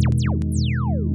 you